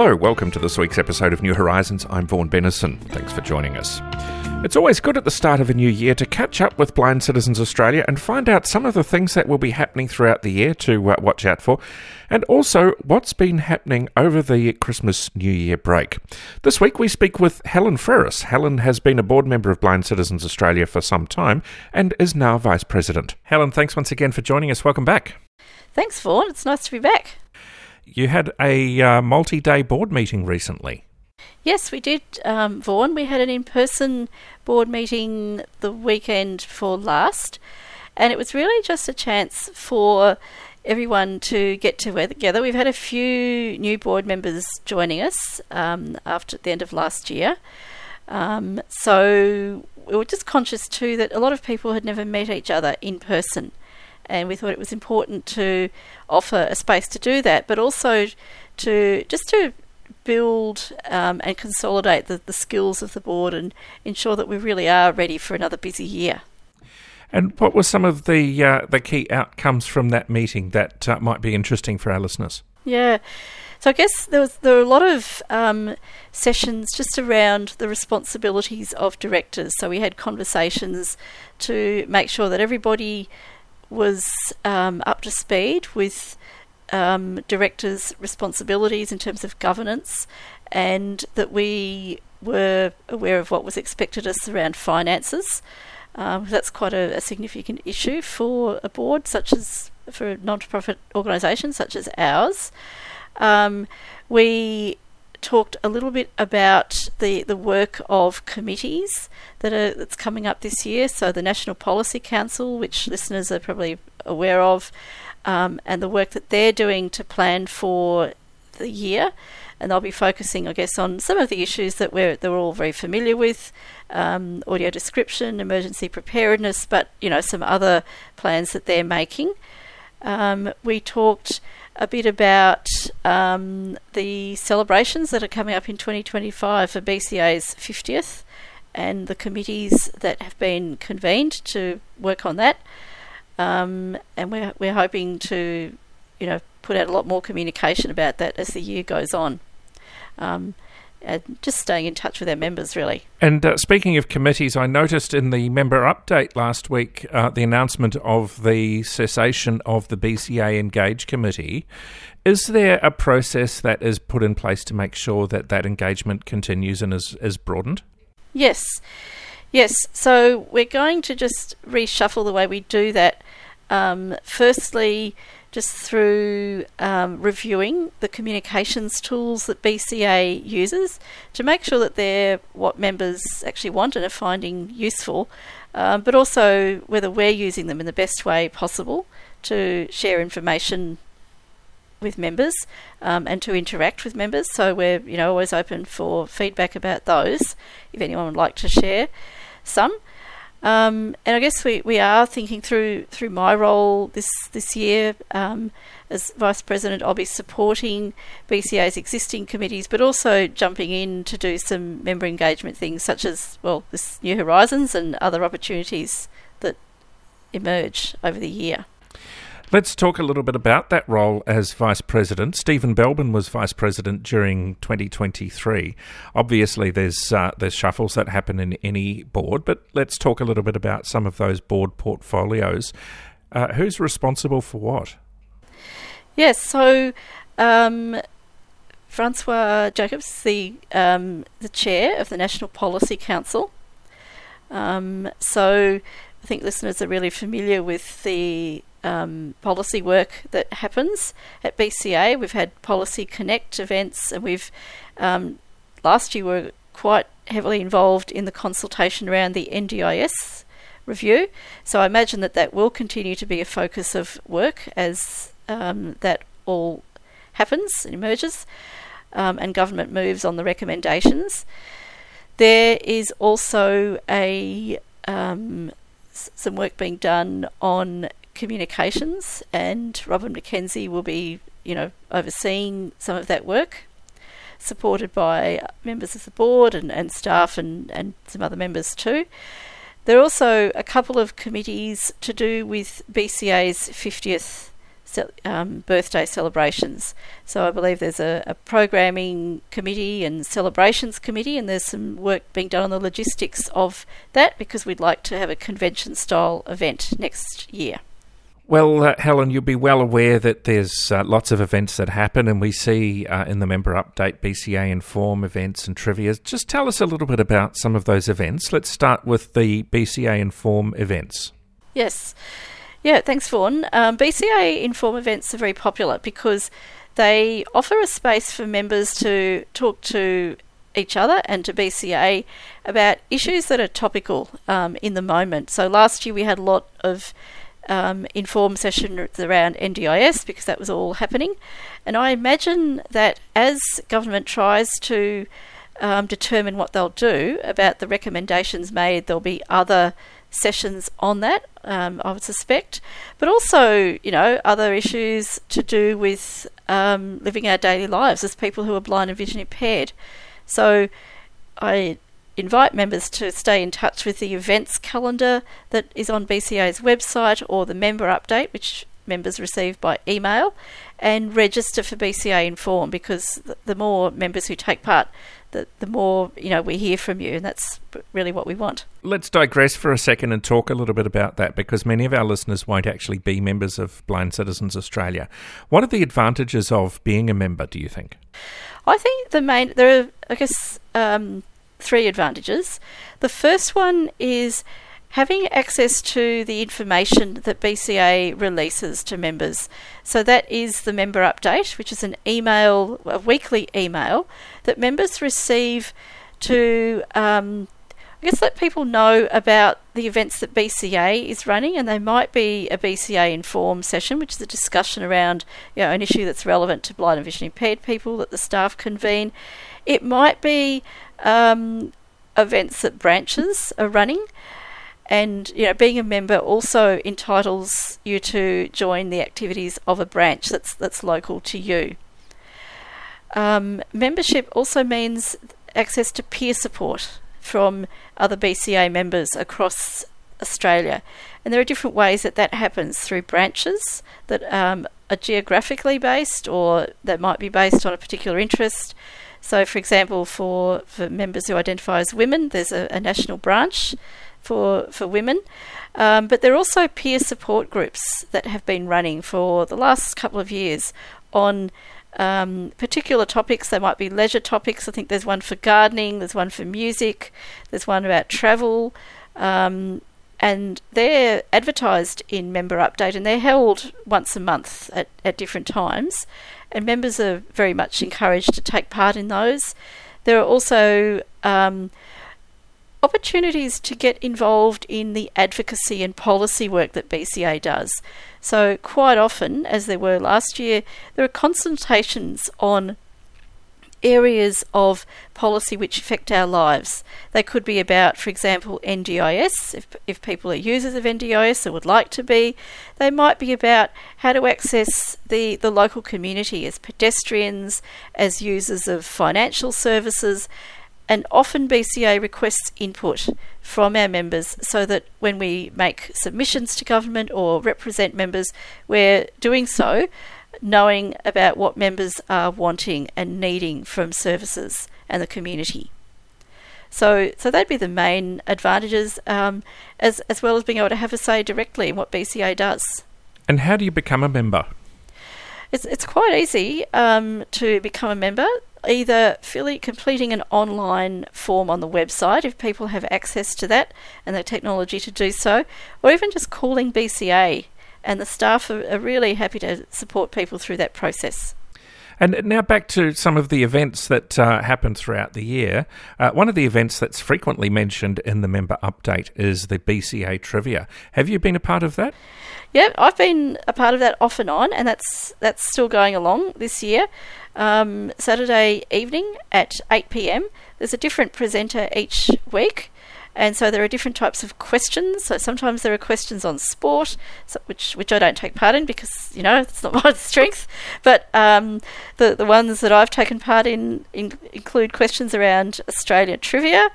Hello, welcome to this week's episode of New Horizons. I'm Vaughan Bennison. Thanks for joining us. It's always good at the start of a new year to catch up with Blind Citizens Australia and find out some of the things that will be happening throughout the year to uh, watch out for, and also what's been happening over the Christmas New Year break. This week we speak with Helen Freris. Helen has been a board member of Blind Citizens Australia for some time and is now Vice President. Helen, thanks once again for joining us. Welcome back. Thanks, Vaughan. It's nice to be back. You had a uh, multi day board meeting recently. Yes, we did, um, Vaughan. We had an in person board meeting the weekend before last, and it was really just a chance for everyone to get together. We've had a few new board members joining us um, after the end of last year. Um, so we were just conscious too that a lot of people had never met each other in person and we thought it was important to offer a space to do that, but also to just to build um, and consolidate the, the skills of the board and ensure that we really are ready for another busy year. And what were some of the uh, the key outcomes from that meeting that uh, might be interesting for our listeners? Yeah. So I guess there was there were a lot of um, sessions just around the responsibilities of directors. So we had conversations to make sure that everybody was um, up to speed with um, directors' responsibilities in terms of governance, and that we were aware of what was expected us around finances. Um, that's quite a, a, significant issue for a board, such as for a non-profit organisation such as ours. Um, we talked a little bit about the, the work of committees that are that's coming up this year. So the National Policy Council, which listeners are probably aware of, um, and the work that they're doing to plan for the year. And they'll be focusing, I guess, on some of the issues that we're that we're all very familiar with, um, audio description, emergency preparedness, but you know some other plans that they're making. Um, we talked a bit about um, the celebrations that are coming up in 2025 for BCA's 50th and the committees that have been convened to work on that. Um, and we're, we're hoping to, you know, put out a lot more communication about that as the year goes on. Um, and just staying in touch with our members, really. And uh, speaking of committees, I noticed in the member update last week uh, the announcement of the cessation of the BCA Engage Committee. Is there a process that is put in place to make sure that that engagement continues and is, is broadened? Yes. Yes. So we're going to just reshuffle the way we do that. Um, firstly, just through um, reviewing the communications tools that BCA uses to make sure that they're what members actually want and are finding useful, um, but also whether we're using them in the best way possible to share information with members um, and to interact with members. So we're you know always open for feedback about those if anyone would like to share some. Um, and I guess we, we are thinking through through my role this this year um, as vice president. I'll be supporting BCA's existing committees, but also jumping in to do some member engagement things, such as well this New Horizons and other opportunities that emerge over the year. Let's talk a little bit about that role as Vice President. Stephen Belbin was Vice President during 2023. Obviously, there's uh, there's shuffles that happen in any board, but let's talk a little bit about some of those board portfolios. Uh, who's responsible for what? Yes, so um, Francois Jacobs, the um, the chair of the National Policy Council. Um, so I think listeners are really familiar with the um, policy work that happens at BCA. We've had Policy Connect events, and we've um, last year were quite heavily involved in the consultation around the NDIS review. So I imagine that that will continue to be a focus of work as um, that all happens and emerges, um, and government moves on the recommendations. There is also a um, some work being done on communications, and Robin McKenzie will be, you know, overseeing some of that work, supported by members of the board and, and staff and, and some other members too. There are also a couple of committees to do with BCA's 50th um, birthday celebrations. So I believe there's a, a, programming committee and celebrations committee, and there's some work being done on the logistics of that because we'd like to have a convention style event next year. Well, uh, Helen, you'll be well aware that there's uh, lots of events that happen, and we see uh, in the member update BCA Inform events and trivia. Just tell us a little bit about some of those events. Let's start with the BCA Inform events. Yes. Yeah, thanks, Vaughan. Um, BCA Inform events are very popular because they offer a space for members to talk to each other and to BCA about issues that are topical um, in the moment. So last year we had a lot of um, inform sessions around NDIS because that was all happening. And I imagine that as government tries to um, determine what they'll do about the recommendations made, there'll be other sessions on that, um, I would suspect, but also, you know, other issues to do with um, living our daily lives as people who are blind and vision impaired. So I invite members to stay in touch with the events calendar that is on BCA's website or the member update, which members receive by email, and register for BCA Inform because the more members who take part, the, the more you know we hear from you, and that's really what we want. Let's digress for a second and talk a little bit about that because many of our listeners won't actually be members of Blind Citizens Australia. What are the advantages of being a member? Do you think? I think the main there are, I guess, um, three advantages. The first one is having access to the information that BCA releases to members. So that is the member update, which is an email, a weekly email that members receive to, um, I guess, let people know about the events that BCA is running, and they might be a BCA inform session, which is a discussion around you know, an issue that's relevant to blind and vision impaired people that the staff convene. It might be um, events that branches are running. And you know, being a member also entitles you to join the activities of a branch that's that's local to you. Um, membership also means access to peer support from other BCA members across Australia, and there are different ways that that happens through branches that um, are geographically based, or that might be based on a particular interest. So, for example, for, for members who identify as women, there's a, a national branch for for women. Um, but there are also peer support groups that have been running for the last couple of years on um, particular topics. They might be leisure topics. I think there's one for gardening, there's one for music, there's one about travel. Um, and they're advertised in Member Update and they're held once a month at, at different times and members are very much encouraged to take part in those. There are also um, opportunities to get involved in the advocacy and policy work that BCA does. So, quite often, as there were last year, there are consultations on areas of policy which affect our lives. They could be about, for example, NDIS, if, if people are users of NDIS or would like to be. They might be about how to access the, the local community as pedestrians, as users of financial services. And often BCA requests input from our members so that when we make submissions to government or represent members, we're doing so knowing about what members are wanting and needing from services and the community. So, so that'd be the main advantages, um, as as well as being able to have a say directly in what BCA does. And how do you become a member? It's it's quite easy um, to become a member. Either filling, completing an online form on the website if people have access to that and the technology to do so, or even just calling BCA and the staff are, are really happy to support people through that process. And now back to some of the events that uh, happen throughout the year. Uh, one of the events that's frequently mentioned in the member update is the BCA Trivia. Have you been a part of that? Yeah, I've been a part of that off and on, and that's that's still going along this year. Um, Saturday evening at 8 pm. There's a different presenter each week, And so there are different types of questions. So sometimes there are questions on sport, so which which I don't take part in because you know it's not my strength. But um, the the ones that I've taken part in, in include questions around Australian trivia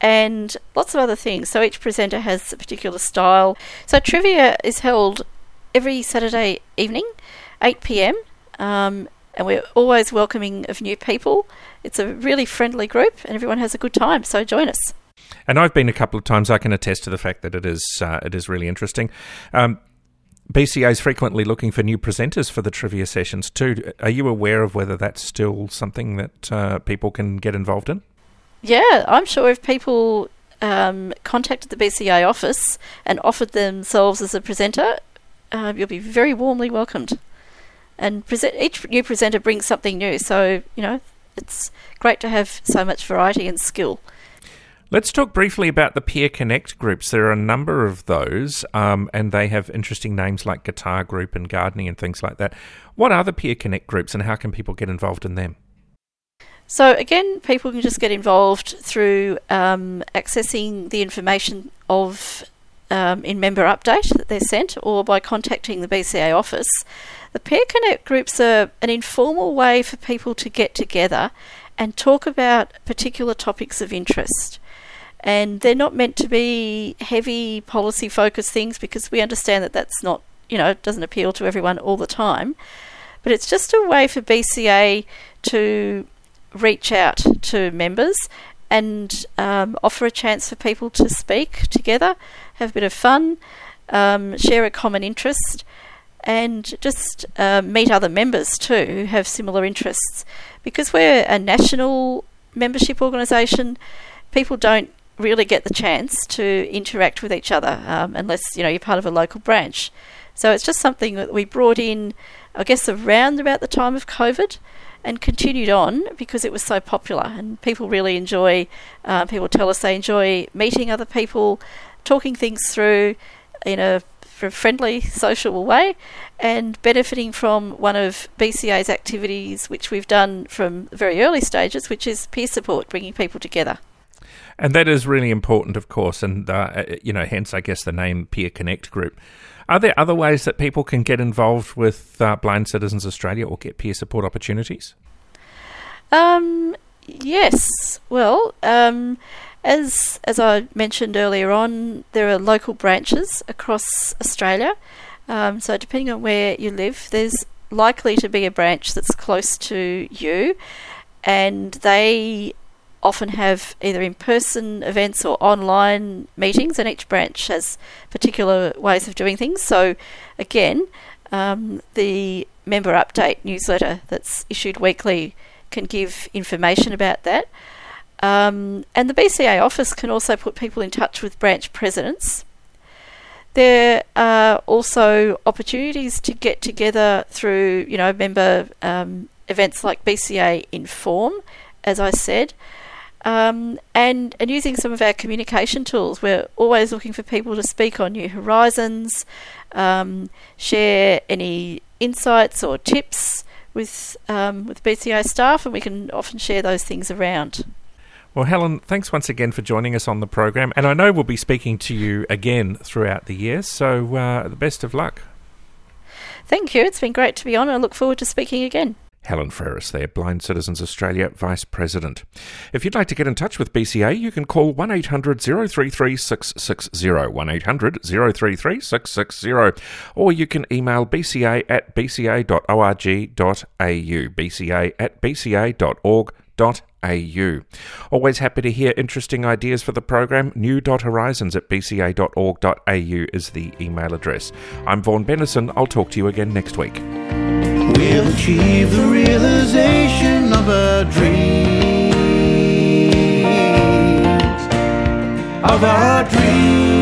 and lots of other things. So each presenter has a particular style. So trivia is held every Saturday evening, 8 pm, um, and we're always welcoming of new people. It's a really friendly group, and everyone has a good time. So join us. And I've been a couple of times. I can attest to the fact that it is uh, it is really interesting. Um, BCA is frequently looking for new presenters for the trivia sessions too. Are you aware of whether that's still something that uh, people can get involved in? Yeah, I'm sure if people um, contacted the BCA office and offered themselves as a presenter, uh, you'll be very warmly welcomed. And present, each new presenter brings something new, so you know it's great to have so much variety and skill. Let's talk briefly about the Peer Connect groups. There are a number of those, um, and they have interesting names like Guitar Group and Gardening and things like that. What are the Peer Connect groups, and how can people get involved in them? So, again, people can just get involved through um, accessing the information of um, in member update that they're sent or by contacting the BCA office. The Peer Connect groups are an informal way for people to get together and talk about particular topics of interest and they're not meant to be heavy policy focused things because we understand that that's not you know it doesn't appeal to everyone all the time but it's just a way for BCA to reach out to members and um, offer a chance for people to speak together, have a bit of fun, um, share a common interest, and just uh, meet other members too who have similar interests. Because we're a national membership organisation, people don't really get the chance to interact with each other um, unless you know you're part of a local branch. So it's just something that we brought in, I guess, around about the time of COVID, and continued on because it was so popular and people really enjoy. Uh, people tell us they enjoy meeting other people, talking things through in a friendly, social way, and benefiting from one of BCA's activities, which we've done from very early stages, which is peer support, bringing people together. And that is really important, of course, and uh, uh, you know, hence I guess the name Peer Connect Group. Are there other ways that people can get involved with uh, Blind Citizens Australia or get peer support opportunities? Um, yes. Well, um, as as I mentioned earlier on, there are local branches across Australia. Um, so depending on where you live, there's likely to be a branch that's close to you, and they often have either in person events or online meetings, and each branch has particular ways of doing things. So, again, um, the member update newsletter that's issued weekly can give information about that. Um, and the BCA office can also put people in touch with branch presidents. There are also opportunities to get together through, you know, member um, events like BCA Inform, as I said. Um, and and using some of our communication tools. We're always looking for people to speak on New Horizons, um, share any insights or tips with um, with BCA staff, and we can often share those things around. Well, Helen, thanks once again for joining us on the program, and I know we'll be speaking to you again throughout the year. So, uh, the best of luck. Thank you. It's been great to be on. And I look forward to speaking again. Helen Freris there, Blind Citizens Australia Vice President. If you'd like to get in touch with BCA, you can call 800 033 660, 1800 033 660, or you can email bca at bca.org.au, bca at bca.org.au. Always happy to hear interesting ideas for the program. New.horizons at bca.org.au is the email address. I'm Vaughan Bennison. I'll talk to you again next week we'll achieve the realization of our dreams, of our dreams.